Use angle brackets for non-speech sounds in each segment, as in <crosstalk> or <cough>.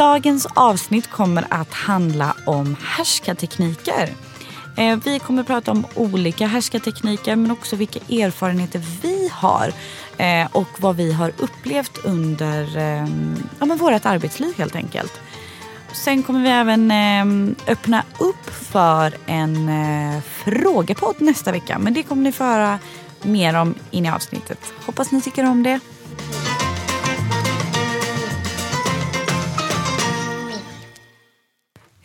Dagens avsnitt kommer att handla om härskartekniker. Eh, vi kommer att prata om olika härskartekniker men också vilka erfarenheter vi har eh, och vad vi har upplevt under eh, ja, men vårt arbetsliv helt enkelt. Sen kommer vi även öppna upp för en frågepodd nästa vecka men det kommer ni få höra mer om in i avsnittet. Hoppas ni tycker om det.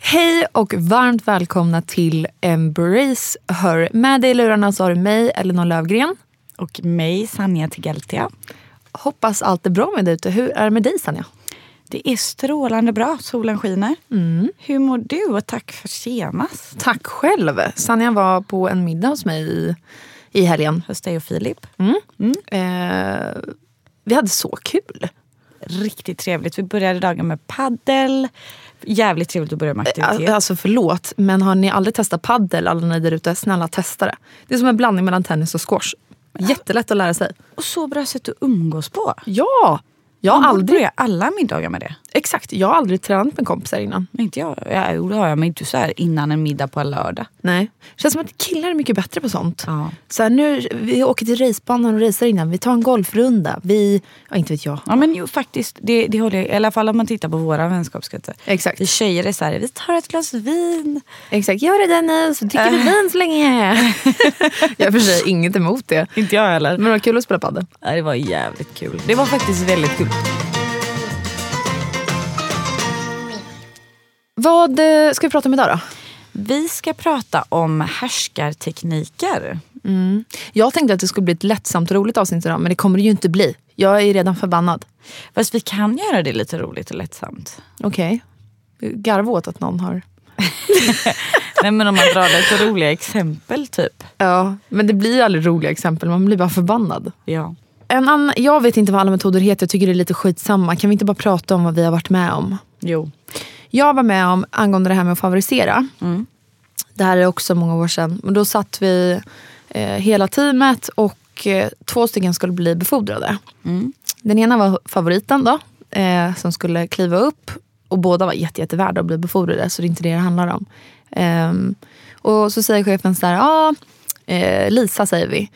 Hej och varmt välkomna till Embrace Her. Med dig i lurarna så har du mig, Elinor Lövgren. Och mig, Sanja Tigaltia. Hoppas allt är bra med dig ute. Hur är det med dig Sanja? Det är strålande bra. Solen skiner. Mm. Hur mår du? Och tack för senast. Tack själv. Sanja var på en middag hos mig i, i helgen. Hos dig och Filip. Eh, vi hade så kul. Riktigt trevligt. Vi började dagen med paddel. Jävligt trevligt att börja med aktivitet. Alltså förlåt, men har ni aldrig testat paddel, alla ni där ute, snälla testa det. Det är som en blandning mellan tennis och squash. Jättelätt att lära sig. Och så bra sätt att umgås på. Ja! Jag har aldrig, börja alla middagar med det. exakt, jag har aldrig tränat med kompisar innan. Inte jag. Ja, jo, det har jag, men inte så här innan en middag på en lördag. Nej. Känns som att killar är mycket bättre på sånt. Ja. Så här, nu, vi åker till racebanan och racear innan. Vi tar en golfrunda. Vi, ja, inte vet jag. Ja men jo faktiskt, det, det håller jag, i alla fall om man tittar på våra vänskapskretsar. Exakt. Vi tjejer är så här, vi tar ett glas vin. Exakt. Gör det Dennis, så dricker vi vin så länge. <laughs> jag har för sig inget emot det. Inte jag heller. Men det var kul att spela padel. Ja, det var jävligt kul. Det var faktiskt väldigt kul. Vad eh, ska vi prata om idag då? Vi ska prata om härskartekniker. Jag tänkte att det skulle bli ett lättsamt och roligt avsnitt idag, men det kommer det ju inte bli. Jag är redan förbannad. Fast vi kan göra det lite roligt och lättsamt. Okej. Garva åt att någon har... <laughs> Nej men om man drar lite roliga exempel typ. Ja, men det blir aldrig roliga exempel. Man blir bara förbannad. Ja. En annan, jag vet inte vad alla metoder heter, jag tycker det är lite skitsamma. Kan vi inte bara prata om vad vi har varit med om? Jo. Jag var med om angående det här med att favorisera. Det här är också många år sedan. Men då satt vi eh, hela teamet och eh, två stycken skulle bli befordrade. Den ena var favoriten då, eh, som skulle kliva upp. Och båda var jätte, jättevärda att bli befordrade, så det är inte det det handlar om. Ehm, och så säger chefen så här, ja, eh, Lisa säger vi.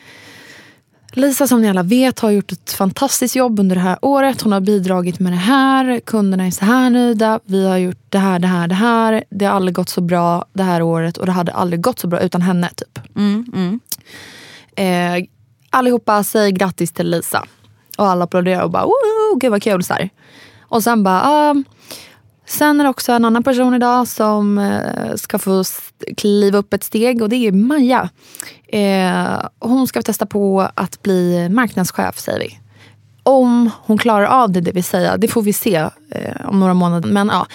Lisa som ni alla vet har gjort ett fantastiskt jobb under det här året. Hon har bidragit med det här. Kunderna är så här nöjda. Vi har gjort det här, det här, det här. Det har aldrig gått så bra det här året och det hade aldrig gått så bra utan henne. typ. Eh, allihopa säger grattis till Lisa. Och alla applåderar och bara gud vad kul. Så här. Och sen bara, ah, Sen är det också en annan person idag som eh, ska få kliva upp ett steg och det är Maja. Eh, hon ska testa på att bli marknadschef säger vi. Om hon klarar av det, det vill säga, det får vi se eh, om några månader. Men ja,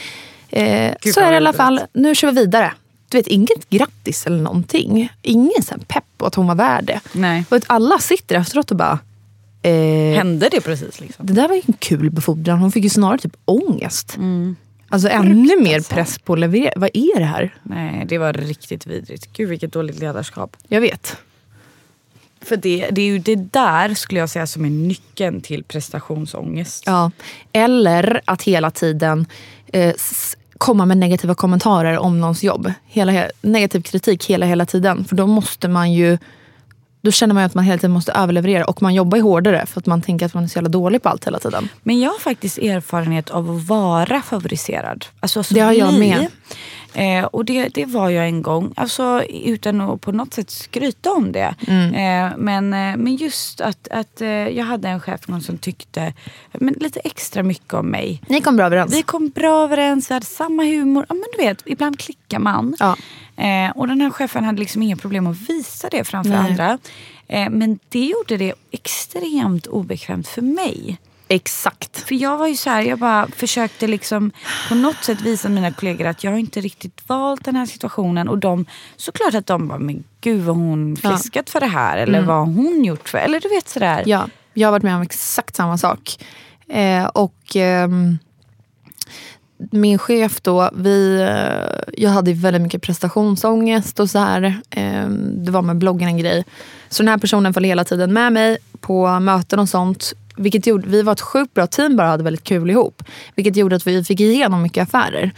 Gud, så är det i alla fall. Nu kör vi vidare. Du vet, inget grattis eller någonting. Ingen här pepp på att hon var värd det. Nej. Och alla sitter efteråt och bara... Eh, Hände det precis liksom? det där var ju en kul befordran. Hon fick ju snarare typ ångest. Alltså ännu mer press på att leverera. Vad är det här? Nej, det var riktigt vidrigt. Gud vilket dåligt ledarskap. Jag vet. För det, det är ju det där skulle jag säga som är nyckeln till prestationsångest. Ja. Eller att hela tiden eh, komma med negativa kommentarer om någons jobb. Hela, he- negativ kritik hela, hela tiden. För då måste man ju då känner man att man hela tiden måste överleverera och man jobbar ju hårdare för att man tänker att man är så jävla dålig på allt hela tiden. Men jag har faktiskt erfarenhet av att vara favoriserad. Alltså, alltså Det har jag med. Eh, och det, det var jag en gång, alltså, utan att på något sätt skryta om det. Mm. Eh, men, eh, men just att, att eh, jag hade en chef någon som tyckte men, lite extra mycket om mig. Ni kom bra överens. Vi kom bra överens, vi hade samma humor. Ja, men du vet, ibland klickar man. Ja. Eh, och den här chefen hade liksom inga problem att visa det framför Nej. andra. Eh, men det gjorde det extremt obekvämt för mig. Exakt. För jag var ju så här, jag bara försökte liksom på något sätt visa mina kollegor att jag har inte riktigt valt den här situationen. Och de, såklart att de bara, men gud vad hon Ja. fliskat för det här. Eller vad har hon gjort för, eller du vet sådär. Ja, jag har varit med om exakt samma sak. Eh, och ehm, min chef då, vi, eh, jag hade väldigt mycket prestationsångest och så här. Eh, det var med bloggen en grej. Så den här personen följde hela tiden med mig på möten och sånt. Vilket gjorde, vi var ett sjukt bra team bara och hade väldigt kul ihop. Vilket gjorde att vi fick igenom mycket affärer.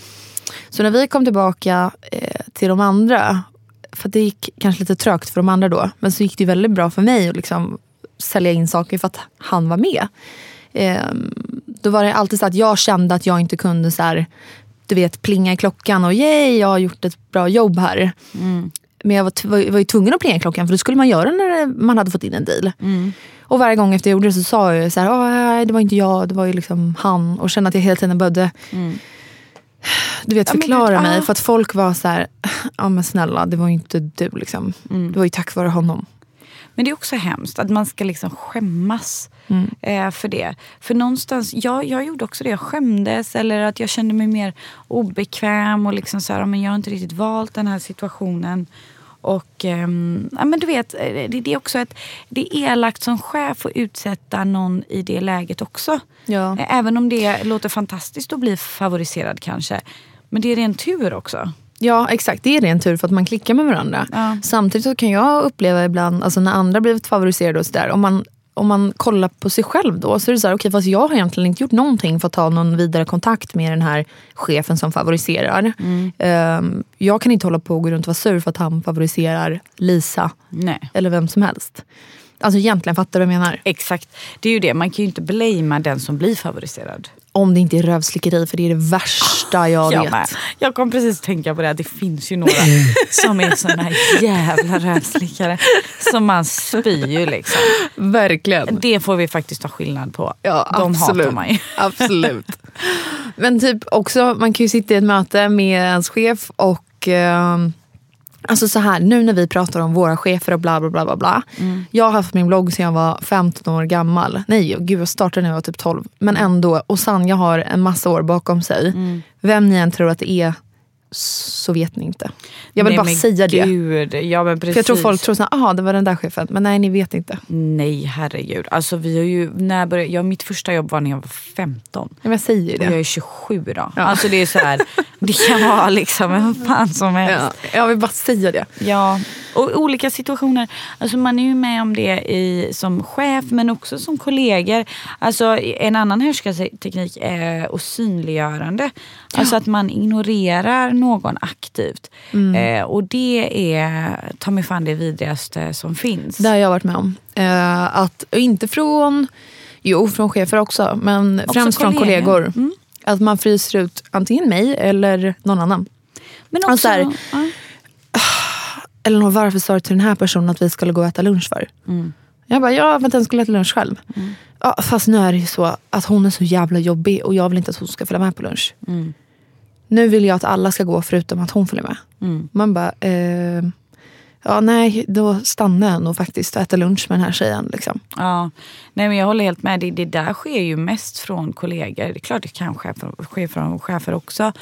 Så när vi kom tillbaka eh, till de andra, för det gick kanske lite trögt för de andra då, men så gick det väldigt bra för mig att liksom sälja in saker för att han var med. Eh, då var det alltid så att jag kände att jag inte kunde så här, du vet, plinga i klockan och yay, jag har gjort ett bra jobb här. Mm. Men jag var, var, ju tvungen att plinga klockan för det skulle man göra när man hade fått in en deal. Och varje gång efter jag gjorde det så sa jag så här, "Åh, nej, det var inte jag, det var ju liksom han. Och kände att jag hela tiden behövde du vet, Ja, förklara du- mig. ah. För att folk var så här, ja men snälla, det var ju inte du liksom. Mm. Det var ju tack vare honom. Men det är också hemskt att man ska liksom skämmas Mm. eh, för det. För någonstans, jag, jag gjorde också det. Jag skämdes eller att jag kände mig mer obekväm och liksom så här, "Ja, men jag har inte riktigt valt den här situationen. Och ja, men du vet, eh, det, det är också ett, det är elakt som chef att utsätta någon i det läget också. Ja. Eh, Även om det låter fantastiskt att bli favoriserad kanske. Men det är en tur också. Ja exakt, det är ren tur för att man klickar med varandra. Ja. Samtidigt så kan jag uppleva ibland, alltså när andra blivit favoriserade och sådär, om man, om man kollar på sig själv då så är det så här, okej fast jag har egentligen inte gjort någonting för att ta någon vidare kontakt med den här chefen som favoriserar. Ehm, jag kan inte hålla på och gå runt och vara sur för att han favoriserar Lisa Nej. eller vem som helst. Alltså egentligen, fattar du vad jag menar? Exakt. Det är ju det. Man kan ju inte blamea den som blir favoriserad. Om det inte är rövslickeri för det är det värsta jag Jag vet. med. Jag kom precis att tänka på det. Det finns ju några <laughs> som är såna här jävla rövslickare. Som man spyr ju liksom. Verkligen. Det får vi faktiskt ta skillnad på. Ja, De absolut. hatar man ju. <laughs> Absolut. Men typ också, man kan ju sitta i ett möte med ens chef och ehm, Alltså så här, nu när vi pratar om våra chefer och bla bla bla bla bla. Jag har haft min blogg sedan jag var 15 år gammal. Nej, gud jag startade när jag var typ 12. Men ändå, och Sanja har en massa år bakom sig. Vem ni än tror att det är så vet ni inte. Jag vill Nej, bara säga det. Gud. Ja, men precis. För jag tror folk tror såhär, aha det var den där chefen. Men nej ni vet inte. Nej, herregud. Alltså, vi har ju, när jag började, ja, mitt första jobb var när jag var 15. Men jag säger ju Och jag det. är 27 då. Alltså det är så här, <laughs> det kan vara liksom vem fan som helst. Ja, jag vill bara säga det. Ja, och olika situationer. Alltså man är ju med om det i, som chef men också som kollegor. Alltså en annan härskarteknik är att synliggörande. Alltså att man ignorerar någon aktivt. Eh, och det är ta mig fan det vidrigaste som finns. Det har jag varit med om. Eh, att, inte från, jo från chefer också, men Också främst från kollegor. kollegor. Att man fryser ut antingen mig eller någon annan. men och så här- ja. <sighs> Eller varför sa du till den här personen att vi skulle gå och äta lunch för? Jag bara, ja för att den skulle äta lunch själv. Ja, fast nu är det ju så att hon är så jävla jobbig och jag vill inte att hon ska följa med på lunch. Nu vill jag att alla ska gå förutom att hon följer med. Man bara, eh, ja nej då stannar jag nog faktiskt och äter lunch med den här tjejen. Liksom. Ja, nej men jag håller helt med. Det, det där sker ju mest från kollegor. Det är klart det kan ske från, ske från chefer också.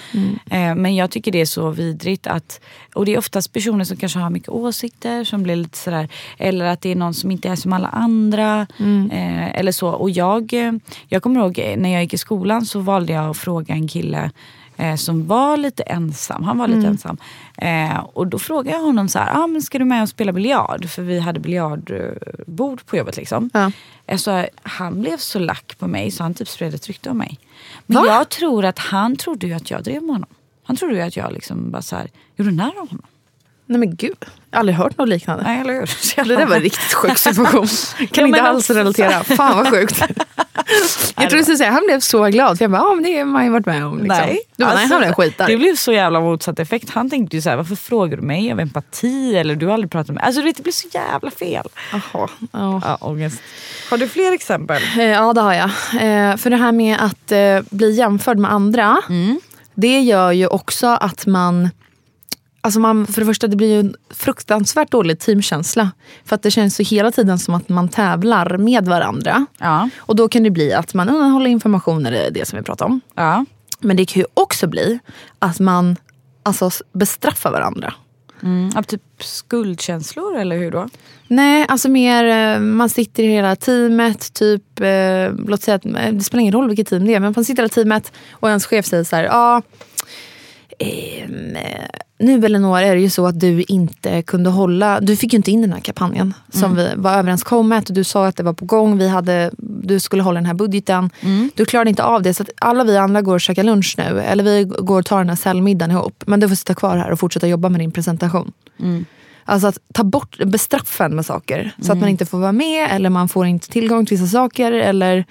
Eh, men jag tycker det är så vidrigt att, och det är oftast personer som kanske har mycket åsikter som blir lite sådär, eller att det är någon som inte är som alla andra. Eh, eller så. Och jag, eh, jag kommer ihåg när jag gick i skolan så valde jag att fråga en kille eh, som var lite ensam. Han var lite ensam. Eh, och då frågade jag honom så här, ah, men ska du med och spela biljard? För vi hade biljardbord på jobbet. Liksom. Ja. Alltså, han blev så lack på mig så han typ spred ett rykte om mig. Men Va? jag tror att han trodde ju att jag drev med honom. Han trodde ju att jag liksom bara så här, gjorde narr av honom. Nej men gud, jag har aldrig hört något liknande. Nej, eller hur? <laughs> Det där var en riktigt sjuk situation. <laughs> Kan Ja, inte alls också- relatera. Fan vad sjukt. <laughs> jag trodde du skulle säga han blev så glad. För jag bara, ja men det har man ju varit med om. Liksom. Nej, du bara, nej alltså, han blev skit där. Det blev så jävla motsatt effekt. Han tänkte ju så här, varför frågar du mig av empati? Eller du har aldrig pratat med mig. Alltså du vet, det blir så jävla fel. Jaha, ja. Ja, ångest. Har du fler exempel? Eh, Ja det har jag. Eh, För det här med att eh, bli jämförd med andra. Det gör ju också att man Alltså man, för det första, det blir ju en fruktansvärt dålig teamkänsla. För att det känns ju hela tiden som att man tävlar med varandra. Ja. Och då kan det bli att man undanhåller information, eller det som vi pratar om. ja. Men det kan ju också bli att man alltså, bestraffar varandra. Mm, av typ skuldkänslor eller hur då? Nej, alltså mer eh, man sitter i hela teamet, typ, eh, låt säga att eh, det spelar ingen roll vilket team det är, men man sitter i hela teamet och ens chef säger så här, ehm, eh, nu Elinor är det ju så att du inte kunde hålla, du fick ju inte in den här kampanjen som vi var överenskommet. Du sa att det var på gång, vi hade, du skulle hålla den här budgeten. Du klarade inte av det så att alla vi andra går och käkar lunch nu. Eller vi går och tar den här säljmiddagen ihop. Men du får sitta kvar här och fortsätta jobba med din presentation. Alltså att ta bort bestraffen med saker. Så att man inte får vara med eller man får inte tillgång till vissa saker. Eller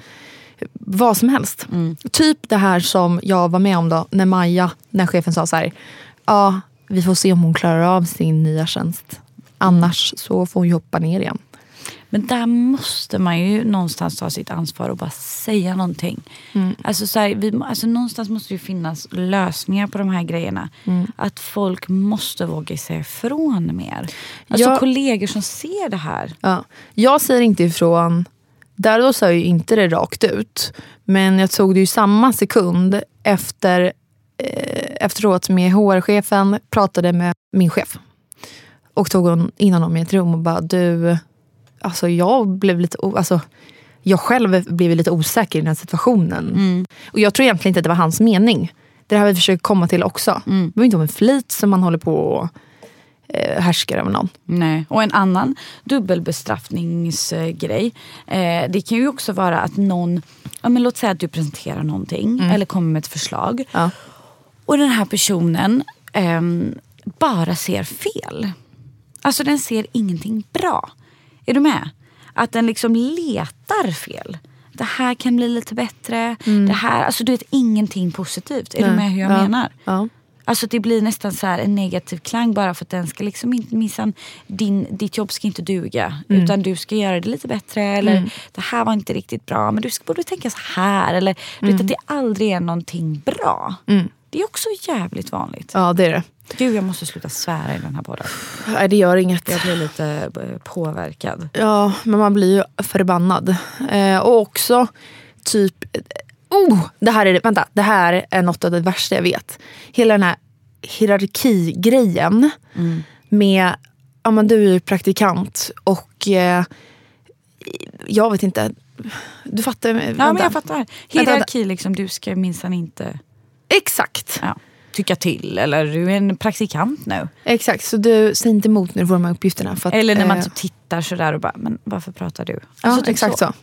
vad som helst. Typ det här som jag var med om då när Maja, när chefen sa så här. Ja, vi får se om hon klarar av sin nya tjänst. Annars så får hon ju hoppa ner igen. Men där måste man ju någonstans ta sitt ansvar och bara säga någonting. Alltså, så här, vi, alltså, någonstans måste det ju finnas lösningar på de här grejerna. Att folk måste våga säga ifrån mer. Alltså Ja. kollegor som ser det här. Ja. Jag säger inte ifrån. Där då sa jag ju inte det rakt ut. Men jag tog det ju samma sekund efter, efteråt med HR-chefen pratade med min chef. Och tog hon in honom i ett rum och bara du, alltså jag blev lite, alltså jag själv blev lite osäker i den här situationen. Och jag tror egentligen inte att det var hans mening. Det här vi försöker komma till också. Det var inte om en flit som man håller på och eh, härskar över någon. Nej. Och en annan dubbelbestraffningsgrej. Eh, det kan ju också vara att någon, ja, men låt säga att du presenterar någonting eller kommer med ett förslag. Ja. Och den här personen ehm, bara ser fel. Alltså den ser ingenting bra. Är du med? Att den liksom letar fel. Det här kan bli lite bättre. Det här, alltså du vet ingenting positivt. Är du Nej. med hur jag Ja. menar? Ja. Alltså det blir nästan så här en negativ klang bara för att den ska liksom inte minsann, din, ditt jobb ska inte duga. Utan du ska göra det lite bättre. Eller det här var inte riktigt bra men du ska, borde tänka så här. Eller du vet att det aldrig är någonting bra. Det är också jävligt vanligt. ja, det är det. Gud jag måste sluta svära i den här podden. Nej, det gör inget. Jag blir lite eh, påverkad. Ja, men man blir ju förbannad. Eh, och också typ... Oh, det här är, vänta, det här är något av det värsta jag vet. Hela den här hierarkigrejen med... Ja, men du är ju praktikant och eh, jag vet inte. Du fattar? Ja vänta. men jag fattar. vänta. Hierarki liksom, du ska minsann inte Exakt. ja, tycka till. Eller du är en praktikant nu. Exakt, så du säger inte emot när du får de här uppgifterna. Att, Eller när man eh, typ tittar sådär och bara, men varför pratar du? Ja, Alltså, typ exakt så.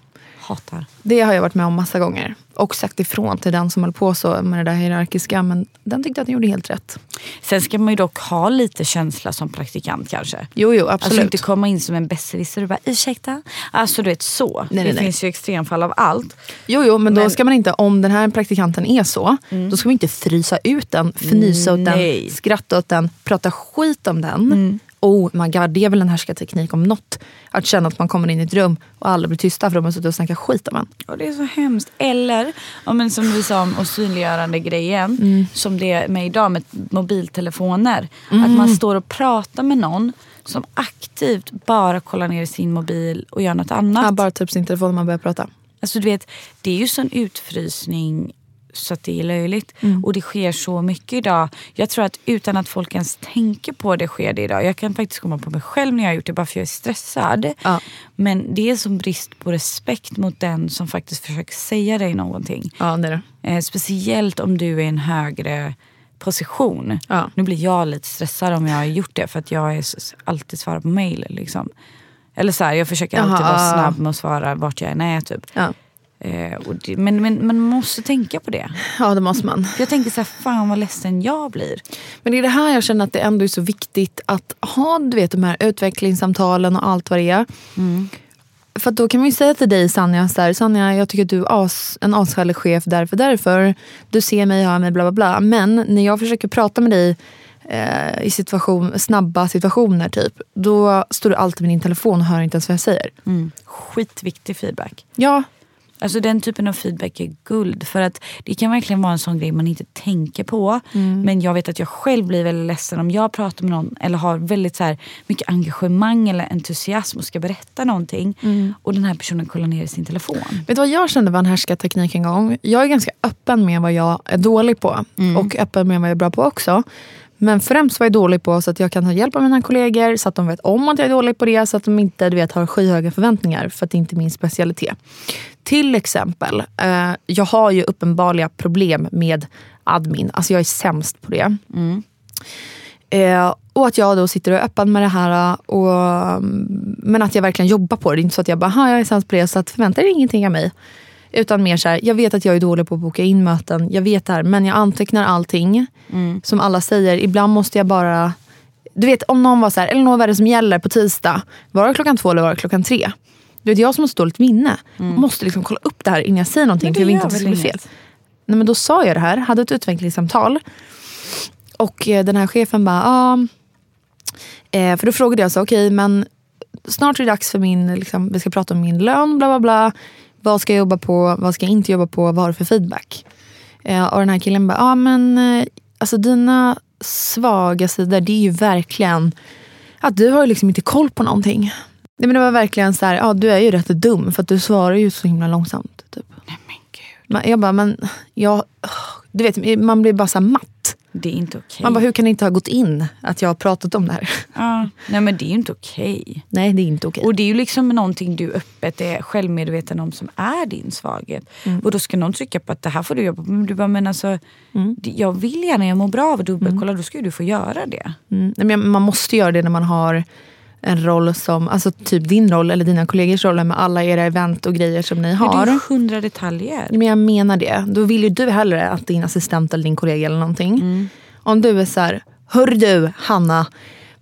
Hatar. Det har jag varit med om massa gånger. Och sagt ifrån till den som höll på så med det där hierarkiska. Men den tyckte att den gjorde helt rätt. Sen ska man ju dock ha lite känsla som praktikant kanske. Jo, jo, Alltså absolut. inte komma in som en besserwisser och bara ursäkta. Alltså du vet så. Nej, nej, det nej. finns ju extremfall av allt. Jo, jo, men, då Men- ska man inte, om den här praktikanten är så, då ska man inte frysa ut den, fnysa åt Nej. den, skratta åt den, prata skit om den. Oh my god, det är väl en härskarteknik om något. Att känna att man kommer in i ett rum och alla blir tysta för de har suttit och snackat skit om en. Och det är så hemskt. Eller ja, men som vi sa om osynliggörande grejen. Mm. Som det är med idag med mobiltelefoner. Att man står och pratar med någon som aktivt bara kollar ner i sin mobil och gör något annat. Ja, bara typ sin telefon när man börjar prata. Alltså du vet, det är ju sån utfrysning så att det är löjligt. Mm. Och det sker så mycket idag. Jag tror att utan att folk ens tänker på det sker det idag. Jag kan faktiskt komma på mig själv när jag har gjort det bara för jag är stressad. Ja. Men det är som brist på respekt mot den som faktiskt försöker säga dig någonting. Ja, det är det. Eh, speciellt om du är en högre position. Ja. Nu blir jag lite stressad om jag har gjort det för att jag är alltid svarar på mail. Liksom. Eller så här, jag försöker alltid Jaha, vara snabb med att svara vart jag än är. Typ. Ja. Eh, och det, men, men, men man måste tänka på det. Ja, det måste man. För jag tänker så här, fan vad ledsen jag blir. Men det är det här jag känner att det ändå är så viktigt att ha du vet, de här utvecklingssamtalen och allt vad det är. För att då kan man ju säga till dig Sanja, så här, Sanja jag tycker att du är as, en ashärlig chef därför, därför. Du ser mig, hör mig, bla bla bla. Men när jag försöker prata med dig eh, i situation, snabba situationer typ. Då står du alltid med din telefon och hör inte ens vad jag säger. Skitviktig feedback. Ja, Alltså den typen av feedback är guld. För att det kan verkligen vara en sån grej man inte tänker på. Men jag vet att jag själv blir väldigt ledsen om jag pratar med någon eller har väldigt så här mycket engagemang eller entusiasm och ska berätta någonting. Och den här personen kollar ner i sin telefon. Vet du vad jag kände var en härskarteknik en gång? Jag är ganska öppen med vad jag är dålig på. Och öppen med vad jag är bra på också. Men främst var jag dålig på så att jag kan ta hjälp av mina kollegor så att de vet om att jag är dålig på det. Så att de inte du vet, har skyhöga förväntningar för att det inte är min specialitet. Till exempel, eh, jag har ju uppenbarliga problem med admin. Alltså jag är sämst på det. Eh, och att jag då sitter och är öppen med det här. Och, mm, men att jag verkligen jobbar på det. Det är inte så att jag bara, "Ha, jag är sämst på det så att förvänta dig ingenting av mig. Utan mer så här, jag vet att jag är dålig på att boka in möten. Jag vet det här, men jag antecknar allting. Som alla säger, ibland måste jag bara... Du vet om någon var så här, eller vad är det som gäller på tisdag? Var det klockan två eller var det klockan tre? Du vet jag som har så dåligt minne. Måste liksom kolla upp det här innan jag säger någonting. För jag vill inte att det ska väl bli fel. inget? Nej, men då sa jag det här, hade ett utvecklingssamtal. Och eh, den här chefen bara, ja. Eh, för då frågade jag så, okej men snart är det dags för min, liksom, vi ska prata om min lön, bla bla bla. Vad ska jag jobba på, vad ska jag inte jobba på, vad har du för feedback? Eh, och den här killen bara, ja men alltså dina svaga sidor det är ju verkligen att du har ju liksom inte koll på någonting. Nej, men det var verkligen så här, ja du är ju rätt dum för att du svarar ju så himla långsamt. Typ. Nej men gud. Men Jag bara, men jag, du vet, man blir bara så matt. Det är inte okej. Man bara, hur kan det inte ha gått in att jag har pratat om det här? Ja, nej men det är ju inte okej. Nej, det är inte okej. Och det är ju liksom någonting du öppet är självmedveten om som är din svaghet. Och då ska någon trycka på att det här får du jobba på. Men du bara, men alltså, det- jag vill gärna, jag mår bra av att dubbelkolla. Då ska ju du få göra det. Mm. Nej, men man måste göra det när man har en roll som, alltså typ din roll eller dina kollegors roller med alla era event och grejer som ni Har. Det är hundra detaljer. Men jag menar det. Då vill ju du hellre att din assistent eller din kollega eller någonting. Om du är så här, hör du Hanna,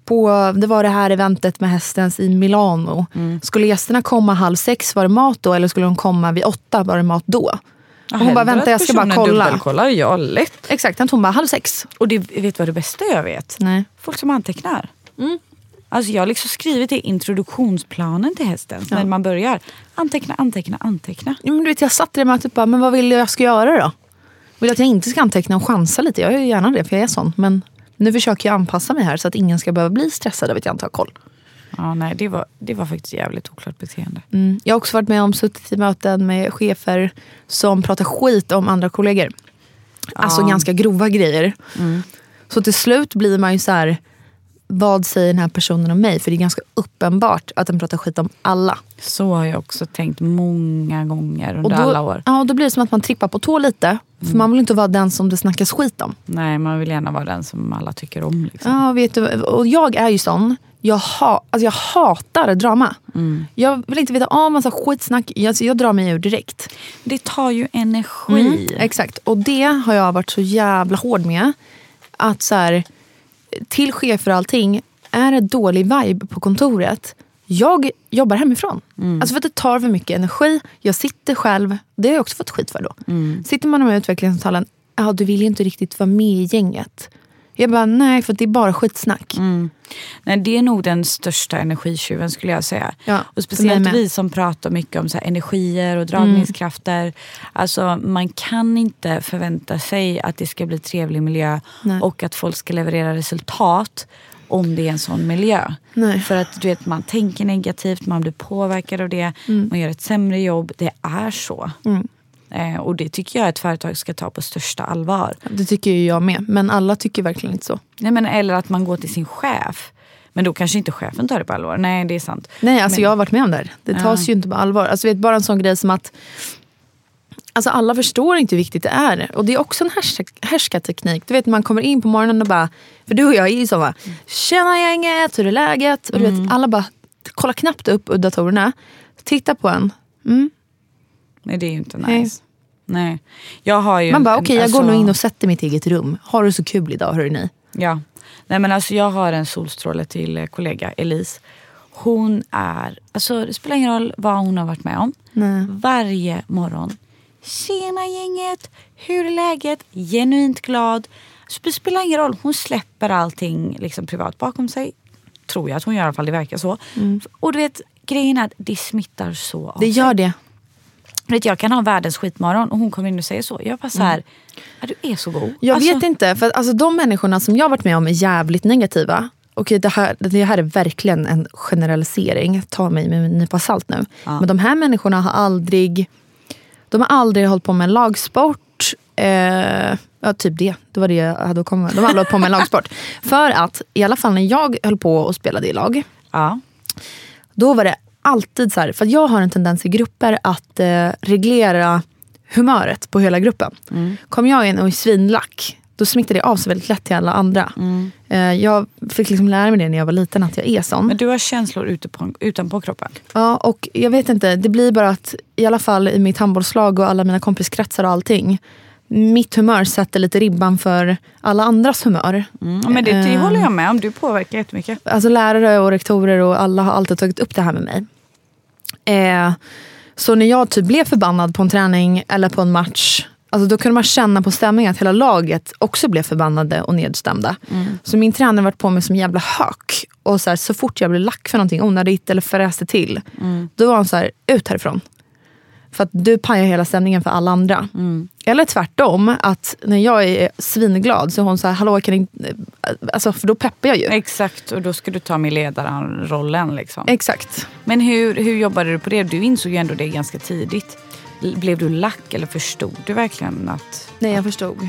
på, det var det här eventet med hästens i Milano. Skulle gästerna komma halv sex, var det mat då? Eller skulle de komma vid åtta, var det mat då? Och hon bara, vänta jag ska bara kolla. Dubbelkollar, ja lätt. Exakt, hon bara, halv sex. Och det, vet du vad det bästa jag vet? Nej. Folk som antecknar. Alltså jag har liksom skrivit i introduktionsplanen till hästen. När man börjar. Anteckna, anteckna, anteckna. Ja, men du vet, jag satt i det mötet och bara, men vad vill jag ska göra då? Vill du att jag inte ska anteckna och chansa lite? Jag gör gärna det, för jag är sån. Men nu försöker jag anpassa mig här så att ingen ska behöva bli stressad av att jag inte har koll. Ja, nej, det, var, det var faktiskt jävligt oklart beteende. Mm. Jag har också varit med om suttit i möten med chefer som pratar skit om andra kollegor. Alltså Ja. ganska grova grejer. Så till slut blir man ju så här, vad säger den här personen om mig? För det är ganska uppenbart att den pratar skit om alla. Så har jag också tänkt många gånger under Och då, alla år. Ja, då blir det som att man trippar på tå lite. För man vill inte vara den som det snackas skit om. Nej, man vill gärna vara den som alla tycker om. Liksom. Ja, vet du, och jag är ju sån. Jag, ha, alltså jag hatar drama. Jag vill inte veta om massa skitsnack. Jag, alltså jag drar mig ur direkt. Det tar ju energi. Mm, exakt. Och det har jag varit så jävla hård med. Att så här, till chefer och allting, är det dålig vibe på kontoret, jag jobbar hemifrån. Alltså för att det tar för mycket energi. Jag sitter själv, det har jag också fått skit för då. Sitter man med utvecklingssamtalen, ja du vill ju inte riktigt vara med i gänget. Jag bara, nej för det är bara skitsnack. Nej, det är nog den största energitjuven skulle jag säga. Ja, och speciellt vi som pratar mycket om så energier och dragningskrafter. Alltså, man kan inte förvänta sig att det ska bli trevlig miljö Nej. och att folk ska leverera resultat om det är en sån miljö. Nej. För att du vet, man tänker negativt, man blir påverkad av det, Mm. man gör ett sämre jobb. Det är så. Eh, och det tycker jag ett företag ska ta på största allvar. Det tycker ju jag med. Men alla tycker verkligen inte så. Nej, men, eller att man går till sin chef. Men då kanske inte chefen tar det på allvar. Nej, det är sant. Nej, alltså Men- jag har varit med om det här. Det tas ju inte på allvar. Alltså, vet, bara en sån grej som att Alltså alla förstår inte hur viktigt det är. Och det är också en härska, härskarteknik. Du vet man kommer in på morgonen och bara, för du och jag är ju så va. Tjena gänget, hur är läget? Och du vet, alla bara kollar knappt upp ur datorerna. Tittar på en. Mm. Nej det är ju inte Nej. nice. Nej. Jag har ju... Man bara okej jag går alltså- nog in och sätter mitt eget rum. Har du så kul idag hörru ni. Ja. Nej men alltså jag har en solstråle till eh, kollega Elise. Hon är, alltså det spelar ingen roll vad hon har varit med om. Nej. Varje morgon. Tjena gänget, hur är läget? Genuint glad. Så det spelar ingen roll, hon släpper allting liksom privat bakom sig. Tror jag att hon gör i alla fall, det verkar så. Och du vet, grejen är att det smittar så av Det gör det. Vet, jag kan ha världens skitmorgon och hon kommer in och säger så. Jag bara så här, ja, du är så god. Jag Alltså, vet inte, för att, alltså, de människorna som jag varit med om är jävligt negativa. Okej, det, här, det här är verkligen en generalisering. Ta mig med en nypa salt nu. Men de här människorna har aldrig De har aldrig hållit på med en lagsport. Eh, ja, typ det. Det var det jag hade att komma med. De har aldrig hållit på med en lagsport. <laughs> För att, i alla fall när jag höll på och spelade i lag. Ja. Då var det alltid så här, för jag har en tendens i grupper att eh, reglera humöret på hela gruppen. Kom jag in och är svinlack, då smittar det av sig väldigt lätt till alla andra. Eh, jag fick liksom lära mig det när jag var liten, att jag är sån. Men du har känslor ute på, utanpå kroppen? Ja, och jag vet inte, det blir bara att i alla fall i mitt handbollslag och alla mina kompiskretsar och allting. Mitt humör sätter lite ribban för alla andras humör. Mm. Men det, det Eh. håller jag med om. Du påverkar jättemycket. Alltså lärare och rektorer och alla har alltid tagit upp det här med mig. Eh, så när jag typ blev förbannad på en träning eller på en match. Alltså då kunde man känna på stämningen att hela laget också blev förbannade och nedstämda. Så min tränare varit på mig som en jävla hök. Och så, här, så fort jag blev lack för någonting onödigt eller fräste till. Då var han så här, ut härifrån. För att du pajar hela stämningen för alla andra. Eller tvärtom, att när jag är svinglad så är hon så här, hallå kan ni... Alltså, för då peppar jag ju. Exakt, och då ska du ta med ledarrollen. Liksom. Exakt. Men hur, hur jobbade du på det? Du insåg ju ändå det ganska tidigt. Blev du lack eller förstod du verkligen att... Nej, jag förstod.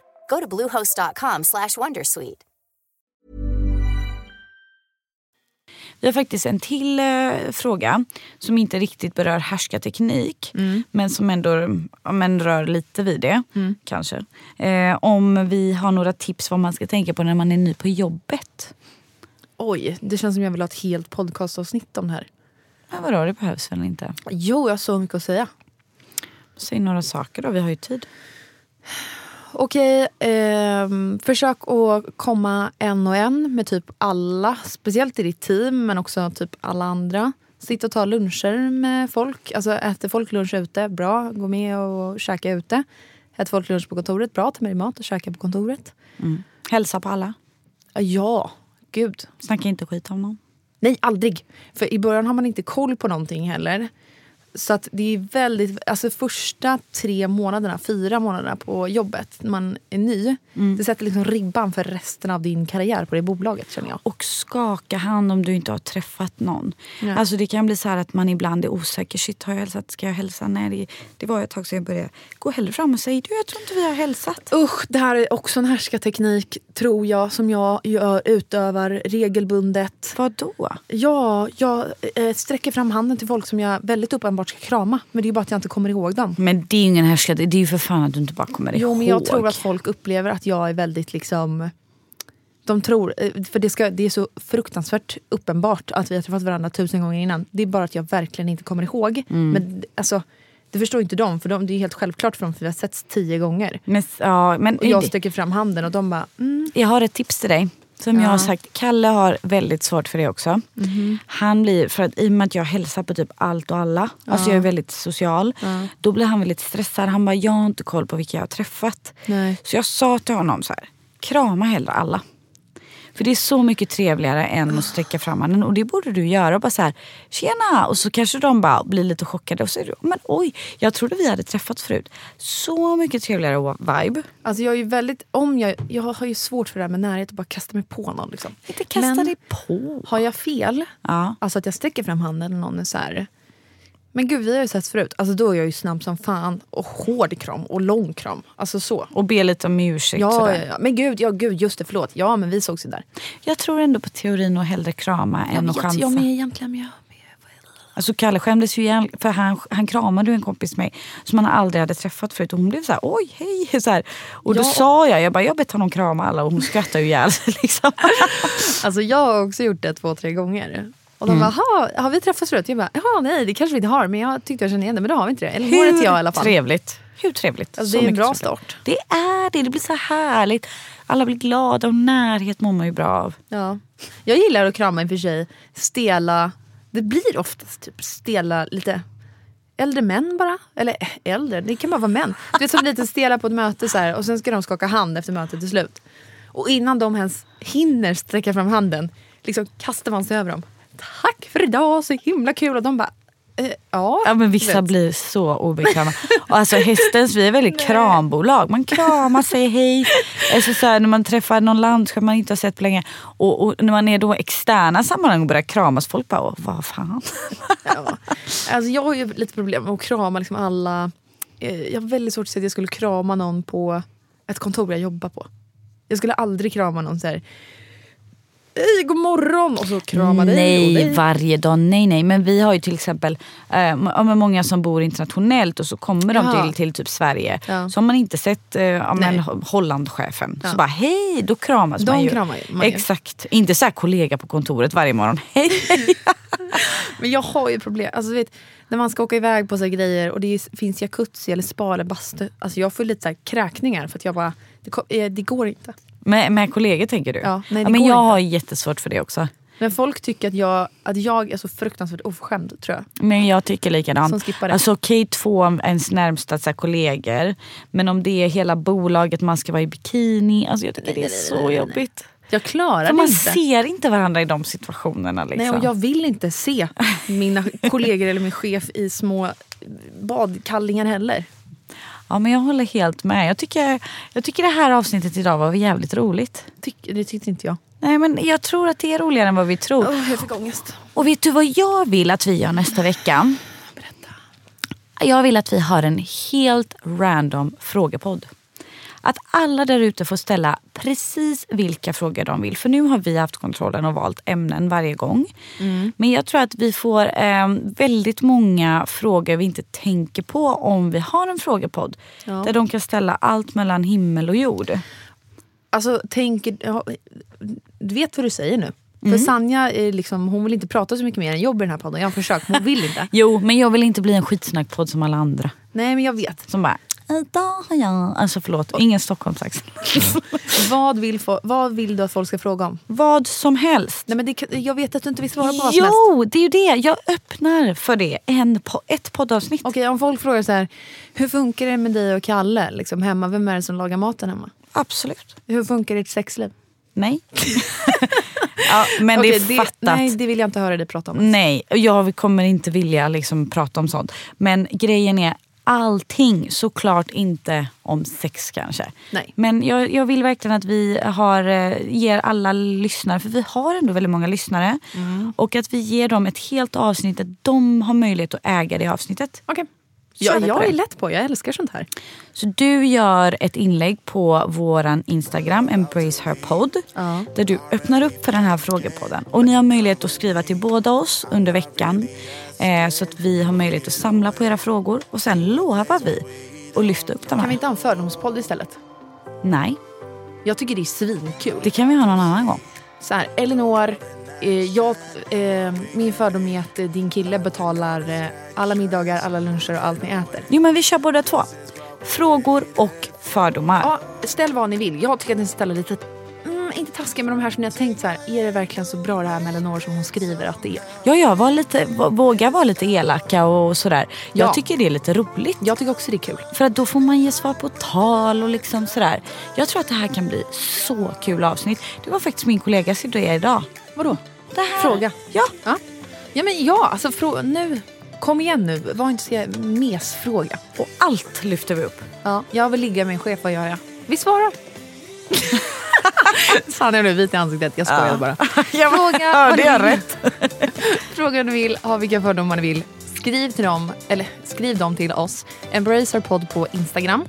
Go to bluehost.com/wondersuite. Vi har faktiskt en till eh, fråga som inte riktigt berör härskarteknik men som ändå ja, men rör lite vid det. kanske. Eh, om vi har några tips vad man ska tänka på när man är ny på jobbet. Oj, det känns som jag vill ha ett helt podcastavsnitt om det här. Men vadå, det behövs väl inte? Jo, jag har så mycket att säga. Säg några saker då, vi har ju tid. Okej, ehm, försök att komma en och en med typ alla. Speciellt i ditt team, men också typ alla andra. Sitt och ta luncher med folk. Alltså äter folk lunch ute, bra. Gå med och käka ute. Äter folk lunch på kontoret, bra. Ta med dig mat och käka på kontoret. Hälsa på alla. Ja, gud. Snacka inte skit om någon. Nej, aldrig. För i början har man inte koll på någonting heller. Så att det är väldigt, alltså första tre månaderna, fyra månaderna på jobbet när man är ny. Mm. Det sätter liksom ribban för resten av din karriär på det bolaget känner jag. Och skaka hand om du inte har träffat någon. Ja. Alltså det kan bli så här att man ibland är osäker. Shit, har jag hälsat? Ska jag hälsa? Nej, det, det var ett tag sedan jag började. Gå hellre fram och säg du, jag tror inte vi har hälsat. Usch, det här är också en härskarteknik tror jag som jag gör, utövar regelbundet. Vad då? Ja, jag eh, sträcker fram handen till folk som jag väldigt uppenbart ska krama. Men det är bara att jag inte kommer ihåg dem. Men det är ju ingen härskare. Det är ju för fan att du inte bara kommer ihåg. Jo, men jag tror att folk upplever att jag är väldigt liksom... De tror, eh, för det, ska, det är så fruktansvärt uppenbart att vi har träffat varandra tusen gånger innan. Det är bara att jag verkligen inte kommer ihåg. Men alltså, det förstår inte de, för de, det är helt självklart för dem för vi har setts tio gånger. Men, ja, men, Och jag sträcker fram handen och de bara mm, Jag har ett tips till dig. Som jag Ja. har sagt, Kalle har väldigt svårt för det också. Han blir, för att i och med att jag hälsar på typ allt och alla, alltså jag är väldigt social. Då blir han väldigt stressad. Han bara, jag har inte koll på vilka jag har träffat. Nej. Så jag sa till honom så här, krama hellre alla. För det är så mycket trevligare än att sträcka fram handen. Och det borde du göra. Bara så här, tjena! Och så kanske de bara blir lite chockade. Och så är du, men oj, jag trodde vi hade träffats förut. Så mycket trevligare vibe. Alltså jag är väldigt, om jag, jag har ju svårt för det här med närhet och bara kasta mig på någon. Liksom. Inte kasta Men dig på. Har jag fel, Ja. alltså att jag sträcker fram handen och någon är så här. Men gud vi har ju sett förut. Alltså då är jag ju snabb som fan. Och hård kram och lång kram. Alltså så. Och be lite om ursäkt. Ja, sådär. ja, ja, men gud, ja gud, just det, förlåt. Ja men vi sågs ju där. Jag tror ändå på teorin att hellre krama än att chansa. Jag med egentligen. Jag, Alltså Kalle skämdes ju igen för han, han kramade en kompis med mig som han aldrig hade träffat förut och hon blev så här, oj hej. <laughs> Så här. Och då Ja. sa jag, jag bara, jag bett honom krama alla och hon skrattade ju ihjäl sig. Liksom. <laughs> alltså jag har också gjort det två, tre gånger. Och de bara, "Jaha, har vi träffats förut? Jag bara, jaha nej det kanske vi inte har. Men jag tyckte jag kände igen det. Men det har vi inte det. Eller hon heter jag i alla fall. trevligt. Hur trevligt. Alltså, Så det är en bra trevligt. start. Det är det, det blir så härligt. Alla blir glada och närhet mår man ju bra av. Ja. Jag gillar att krama i och för sig stela, det blir oftast typ stela lite äldre män bara. Eller eh, äldre, det kan bara vara män. Du vet som lite stela på ett möte så här, och sen ska de skaka hand efter mötet är slut. Och innan de ens hinner sträcka fram handen liksom kastar man sig över dem. Tack för idag, så himla kul. Och de bara, eh, ja. Ja men vissa vet. blir så obekväma. Och alltså hästens, vi är väldigt <laughs> krambolag. Man kramar, säger hej. Alltså så här, när man träffar någon landskap man inte har sett på länge. Och, och när man är då externa sammanhang och börjar kramas, folk bara "Åh, vad fan. Ja. Alltså, jag har ju lite problem med att krama liksom alla. Eh, Jag har väldigt svårt att se att jag skulle krama någon på ett kontor jag jobbar på. Jag skulle aldrig krama någon så här. Hej, god morgon! Och så krama dig Nej, dig. varje dag. Nej, nej. Men vi har ju till exempel men många som bor internationellt och så kommer de Jaha. till, till typ Sverige. Ja. Så har man inte sett men, Nej. Hollandchefen. Ja. Så bara hej, då kramas De man ju. kramar man ju. Exakt. Inte så kollega på kontoret varje morgon. <laughs> Hej, hej. <laughs> Men jag har ju problem. Alltså, vet, när man ska åka iväg på så grejer och det finns jacuzzi eller spa eller bastu. Alltså, jag får lite så kräkningar för att jag bara, det, eh, det går inte. Med, med kollegor tänker du? Ja, nej, det men jag inte. har jättesvårt för det också. Men folk tycker att jag, att jag är så fruktansvärt oförskämd tror jag. Men jag tycker likadant. Som skippar det. Alltså okej två av ens närmsta så här, kollegor. Men om det är hela bolaget, man ska vara i bikini. Alltså jag tycker det är så jobbigt. Jag klarar För man inte. ser inte varandra i de situationerna. Liksom. Nej, och jag vill inte se mina kollegor eller min chef i små badkallingar heller. Ja men jag håller helt med. Jag tycker, jag tycker det här avsnittet idag var jävligt roligt. Tyck, det tyckte inte jag. Nej men jag tror att det är roligare än vad vi tror. Oh, jag fick ångest. Och vet du vad jag vill att vi gör nästa vecka? Jag vill att vi har en helt random frågepodd. Att alla där ute får ställa precis vilka frågor de vill. För nu har vi haft kontrollen och valt ämnen varje gång. Men jag tror att vi får eh, väldigt många frågor vi inte tänker på om vi har en frågepodd. Ja. Där de kan ställa allt mellan himmel och jord. Alltså, tänker, ja, du vet vad du säger nu. Mm. För Sanja är liksom, hon vill inte prata så mycket mer än jobb i den här podden. Jag har försökt, hon vill inte. <laughs> Jo, men jag vill inte bli en skitsnackpodd som alla andra. Nej, men jag vet. Som bara, idag har jag... Alltså förlåt, ingen Stockholmsaccent. <laughs> Vad vill, få, vad vill du att folk ska fråga om? Vad som helst. Nej, men det, jag vet att du inte vill svara på vad som helst. Jo, det är ju det. Jag öppnar för det. En, ett poddavsnitt. Okej, om folk frågar så här, hur funkar det med dig och Kalle liksom, hemma? Vem är det som lagar maten hemma? Absolut. Hur funkar ert sexliv? Nej. <laughs> Ja, men Okej, det är det, fattat. nej, det vill jag inte höra dig prata om. Nej, och jag kommer inte vilja liksom prata om sånt. Men grejen är allting, såklart inte om sex kanske. Nej. Men jag, jag vill verkligen att vi har, eh, ger alla lyssnare, för vi har ändå väldigt många lyssnare. Mm. Och att vi ger dem ett helt avsnitt där de har möjlighet att äga det avsnittet. Okej. Jag det. är lätt på, jag älskar sånt här. Så du gör ett inlägg på våran Instagram, Embrace Her Pod. Ja. Där du öppnar upp för den här frågepodden. Och ni har möjlighet att skriva till båda oss under veckan. Eh, så att vi har möjlighet att samla på era frågor. Och sen lovar vi att lyfta upp de här. Kan vi inte ha en fördomspodd istället? Nej, Jag tycker det är svinkul. det kan vi ha någon annan gång. Så här, Elinor, jag, eh, min fördom är att eh, din kille betalar eh, alla middagar, alla luncher och allt ni äter. Jo men vi kör båda två. Frågor och fördomar. Ja, ställ vad ni vill. Jag tycker att ni ska ställa lite, mm, inte taskiga med de här som ni har tänkt så här. Är det verkligen så bra det här med Elinor som hon skriver att det är? Ja, ja, var lite, våga vara lite elaka och sådär. Jag Ja. tycker det är lite roligt. Jag tycker också det är kul. För att då får man ge svar på tal och liksom sådär. Jag tror att det här kan bli så kul avsnitt. Det var faktiskt min kollegas idé idag. Vadå? Det här. Fråga. Ja. Ja, ja men ja, alltså frå- nu. Kom igen nu, var inte så mesfråga. Och allt lyfter vi upp. Ja, jag vill ligga med en chef, vad gör jag? Vi svarar. <laughs> Sanna är nu vit i ansiktet, jag skojar bara. <laughs> Fråga vad det ni är vill. rätt. <laughs> Fråga vad ni vill, ha vilka fördomar ni vill. Skriv till dem, eller skriv dem till oss. Embrace our podd på Instagram.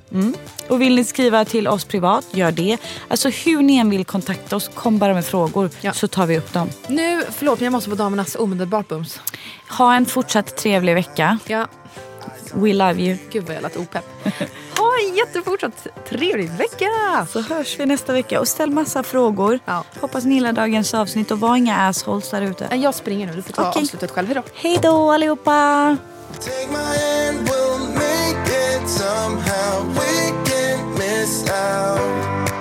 Och vill ni skriva till oss privat, gör det. Alltså hur ni än vill kontakta oss, kom bara med frågor Ja. så tar vi upp dem. Nu, förlåt men jag måste på damernas omedelbart bums. Ha en fortsatt trevlig vecka. Ja, We love you. gud vad jag lät opepp. <laughs> Ha en jättefortsatt trevlig vecka! Så hörs vi nästa vecka och ställ massa frågor. Ja. Hoppas ni gillar dagens avsnitt och var inga assholes där ute. Jag springer nu, du får ta Okej. avslutet själv. Hejdå! Hej då allihopa! Take my hand, we'll make it somehow. We can't miss out.